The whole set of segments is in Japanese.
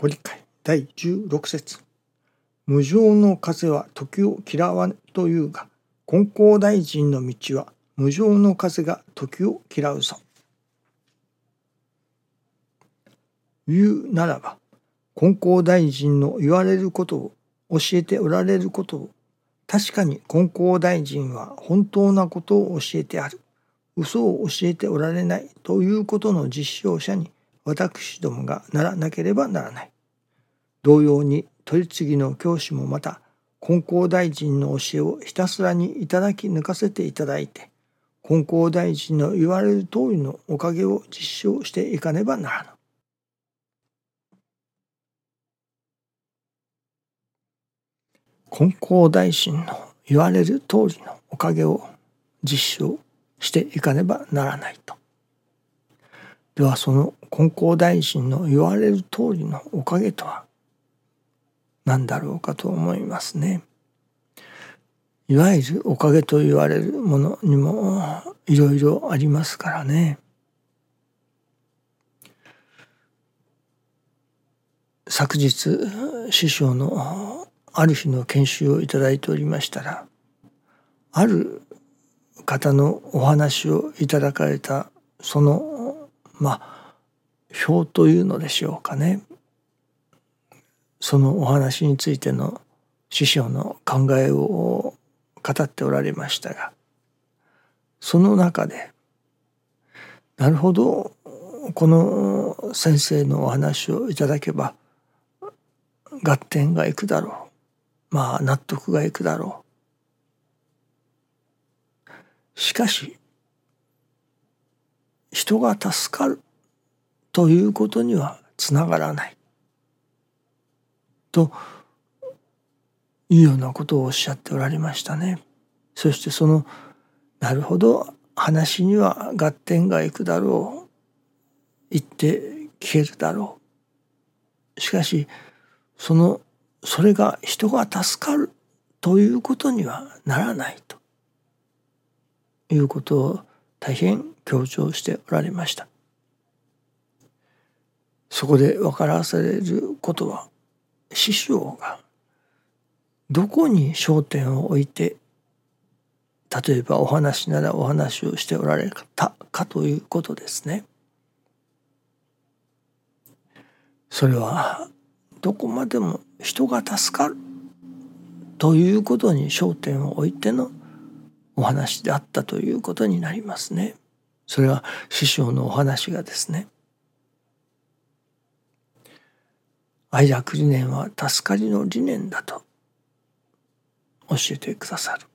ご理解第16節無常の風は時を嫌わぬというが金光大臣の道は無常の風が時を嫌うぞ。言うならば金光大臣の言われることを教えておられることを確かに金光大臣は本当なことを教えてある嘘を教えておられないということの実証者に私どもがならなければならない。同様に取次の教師もまた金光大臣の教えをひたすらにいただき抜かせていただいて金光大臣の言われる通りのおかげを実証していかねばならぬ。金光大臣の言われる通りのおかげを実証していかねばならないと。ではその金光大臣の言われる通りのおかげとは何だろうかと思いますね。いわゆるおかげと言われるものにもいろいろありますからね。昨日師匠のある日の研修をいただいておりましたらある方のお話をいただかれたそのまあ表というのでしょうかねそのお話についての師匠の考えを語っておられましたがその中でなるほどこの先生のお話をいただけば合点がいくだろう。まあ納得がいくだろう。しかし人が助かるということにはつながらない。というようなことをおっしゃっておられましたね。そしてそのなるほど話には合点がいくだろう言って聞けるだろうしかしそのそれが人が助かるということにはならないということを大変強調しておられました。そこで分からされることは師匠がどこに焦点を置いて例えばお話ならお話をしておられたかということですね。それはどこまでも人が助かるということに焦点を置いてのお話であったということになりますね。それは師匠のお話がですね愛楽理念は助かりの理念だと教えてくださる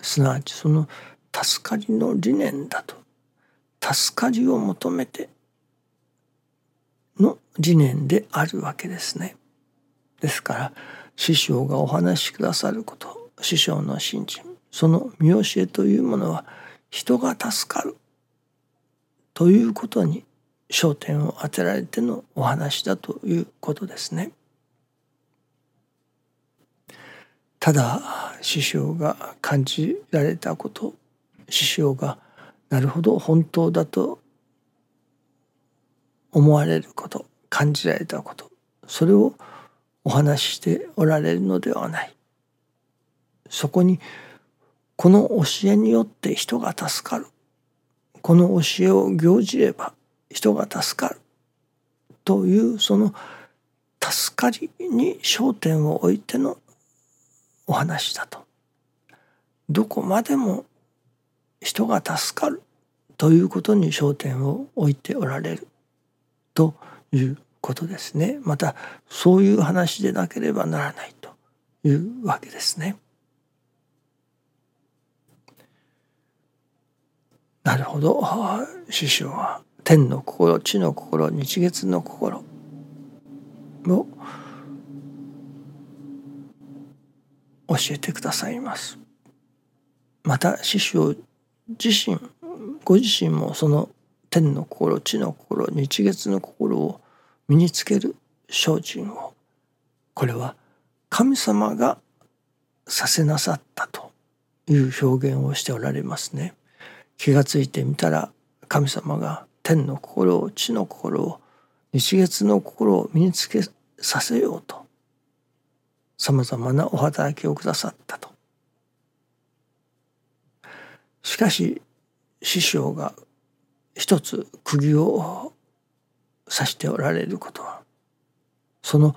すなわちその助かりの理念だと助かりを求めての理念であるわけですね。ですから師匠がお話しくださること師匠の信心その見教えというものは人が助かるということに焦点を当てられてのお話だということですね。ただ師匠が感じられたこと師匠がなるほど本当だと思われること感じられたことそれをお話ししておられるのではないそこにこの教えによって人が助かるこの教えを行じれば人が助かるというその助かりに焦点を置いてのお話だと。どこまでも人が助かるということに焦点を置いておられるということですね。またそういう話でなければならないというわけですね。なるほど師匠は天の心地の心日月の心を教えてくださいます。また師匠自身ご自身もその天の心地の心日月の心を身につける精進をこれは神様がさせなさったという表現をしておられますね。気がついてみたら神様が天の心を地の心を日月の心を身につけさせようとさまざまなお働きをくださったと。しかし師匠が一つ釘を刺しておられることはその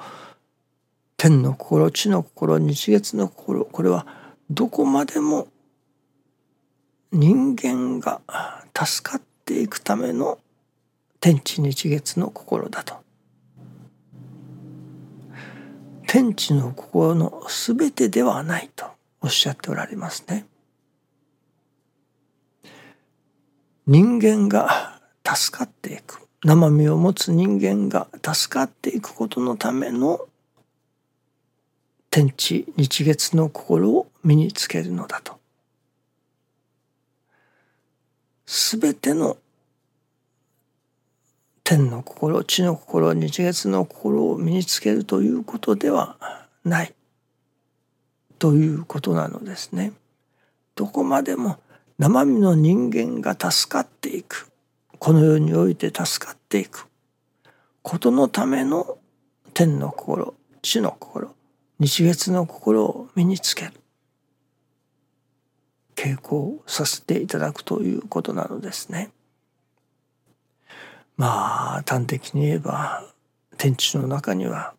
天の心地の心日月の心これはどこまでも人間が助かっていくための天地日月の心だと天地の心の全てではないとおっしゃっておられますね。人間が助かっていく生身を持つ人間が助かっていくことのための天地日月の心を身につけるのだと。すべての天の心地の心日月の心を身につけるということではない。ということなのですね。どこまでも生身の人間が助かっていく。この世において助かっていく。ことのための天の心地の心日月の心を身につける。稽古をさせていただくということなのですね。まあ端的に言えば天地の中には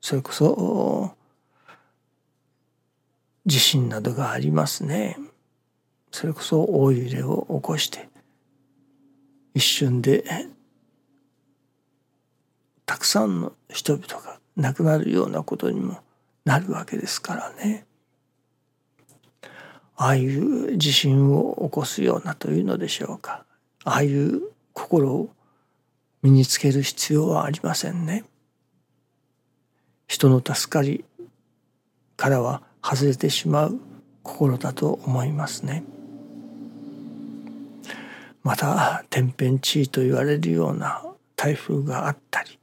それこそ地震などがありますね。それこそ大揺れを起こして一瞬でたくさんの人々が亡くなるようなことにもなるわけですからね。ああいう地震を起こすようなというのでしょうか。ああいう心を身につける必要はありませんね。人の助かりからは外れてしまう心だと思いますね。また天変地異と言われるような台風があったり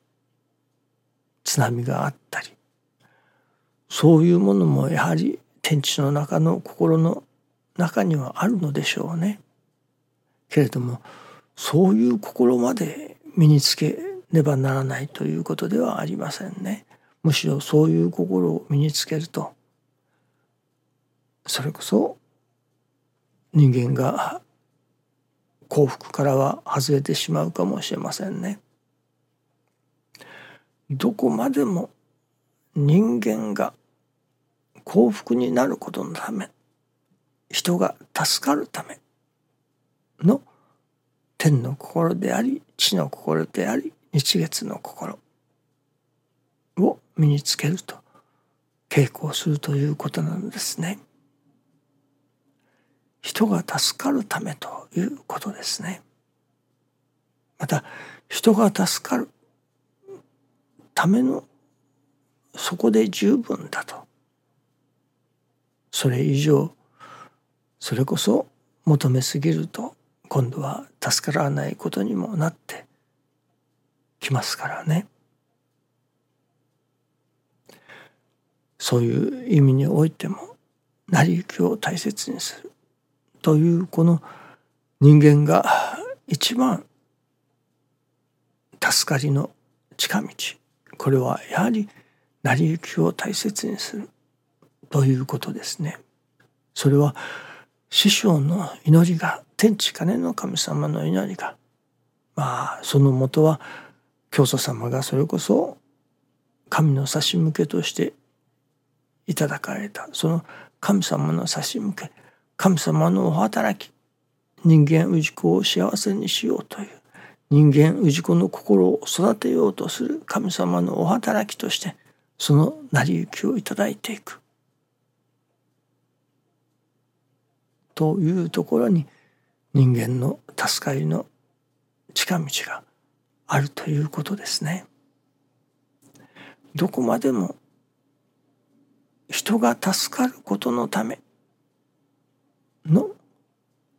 津波があったりそういうものもやはり天地の中の心の中にはあるのでしょうね。けれどもそういう心まで身につけねばならないということではありませんね。むしろそういう心を身につけるとそれこそ人間が幸福からは外れてしまうかもしれませんね。どこまでも人間が幸福になることのため人が助かるための天の心であり地の心であり日月の心を身につけると稽古をするということなんですね。人が助かるためということですね。また人が助かるためのそこで十分だとそれ以上それこそ求めすぎると今度は助からないことにもなってきますからね。そういう意味においても成り行きを大切にするというこの人間が一番助かりの近道これはやはり成り行きを大切にするということですね。それは師匠の祈りが天地金の神様の祈りがまあそのもとは教祖様がそれこそ神の差し向けとしていただかれた。その神様の差し向け神様のお働き人間氏子を幸せにしようという人間氏子の心を育てようとする神様のお働きとしてその成り行きをいただいていく。というところに人間の助かりの近道があるということですね。どこまでも人が助かることのための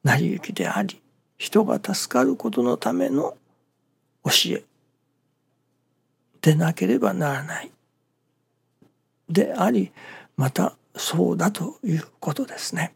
成り行きであり人が助かることのための教えでなければならないでありまたそうだということですね。